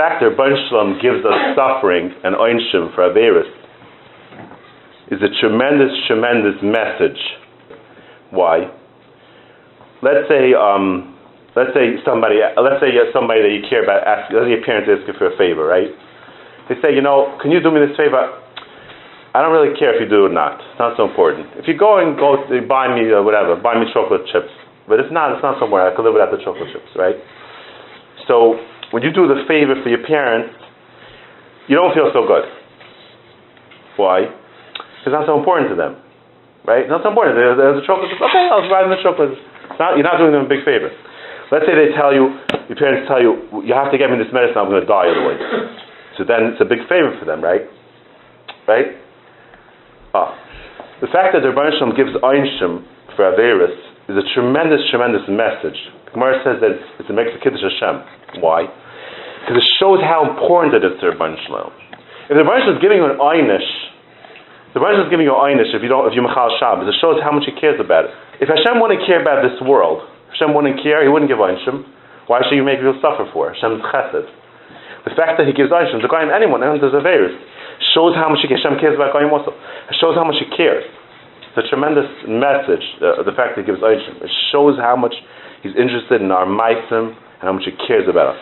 fact that Rabban Shalom gives us suffering and oinshim for Averis is a tremendous, tremendous message. Why? Let's say, um, let's say somebody, let's say somebody that you care about, ask, let's say your parents ask you for a favor, right? They say, you know, can you do me this favor? I don't really care if you do or not. It's not so important. If you go and go, buy me uh, whatever, buy me chocolate chips. But if not, it's not somewhere I could live without the chocolate chips, right? When you do the favor for your parents, you don't feel so good. Why? It's not so important to them, right? Not so important. There's, a chocolate. Okay, I'll buy them the chocolate. Not, you're not doing them a big favor. Let's say they tell you, your parents tell you, you have to get me this medicine. I'm going to die otherwise. So then it's a big favor for them, right? Right? Ah. The fact that the Ribbono Shel Olam gives Einshim for Averis is a tremendous, tremendous message. The Gemara says that it's a makes a Kiddush Hashem. Why? Because it shows how important it is to Rebbe Shalom. If the Shalom is giving you an Einish, the Shalom is giving you an Einish if you don't, if you Machal Shabbos, it shows how much he cares about it. If Hashem wouldn't care about this world, Hashem wouldn't care, he wouldn't give Einshim. Why should you make people suffer for? Hashem's chesed. The fact that he gives Einshim to Goyim, anyone, anyone does Averis, shows how much Hashem cares about Goyim also. It shows how much he cares. It's a tremendous message, uh, the fact that he gives Einshim. It shows how much he's interested in our Maisim and how much he cares about us.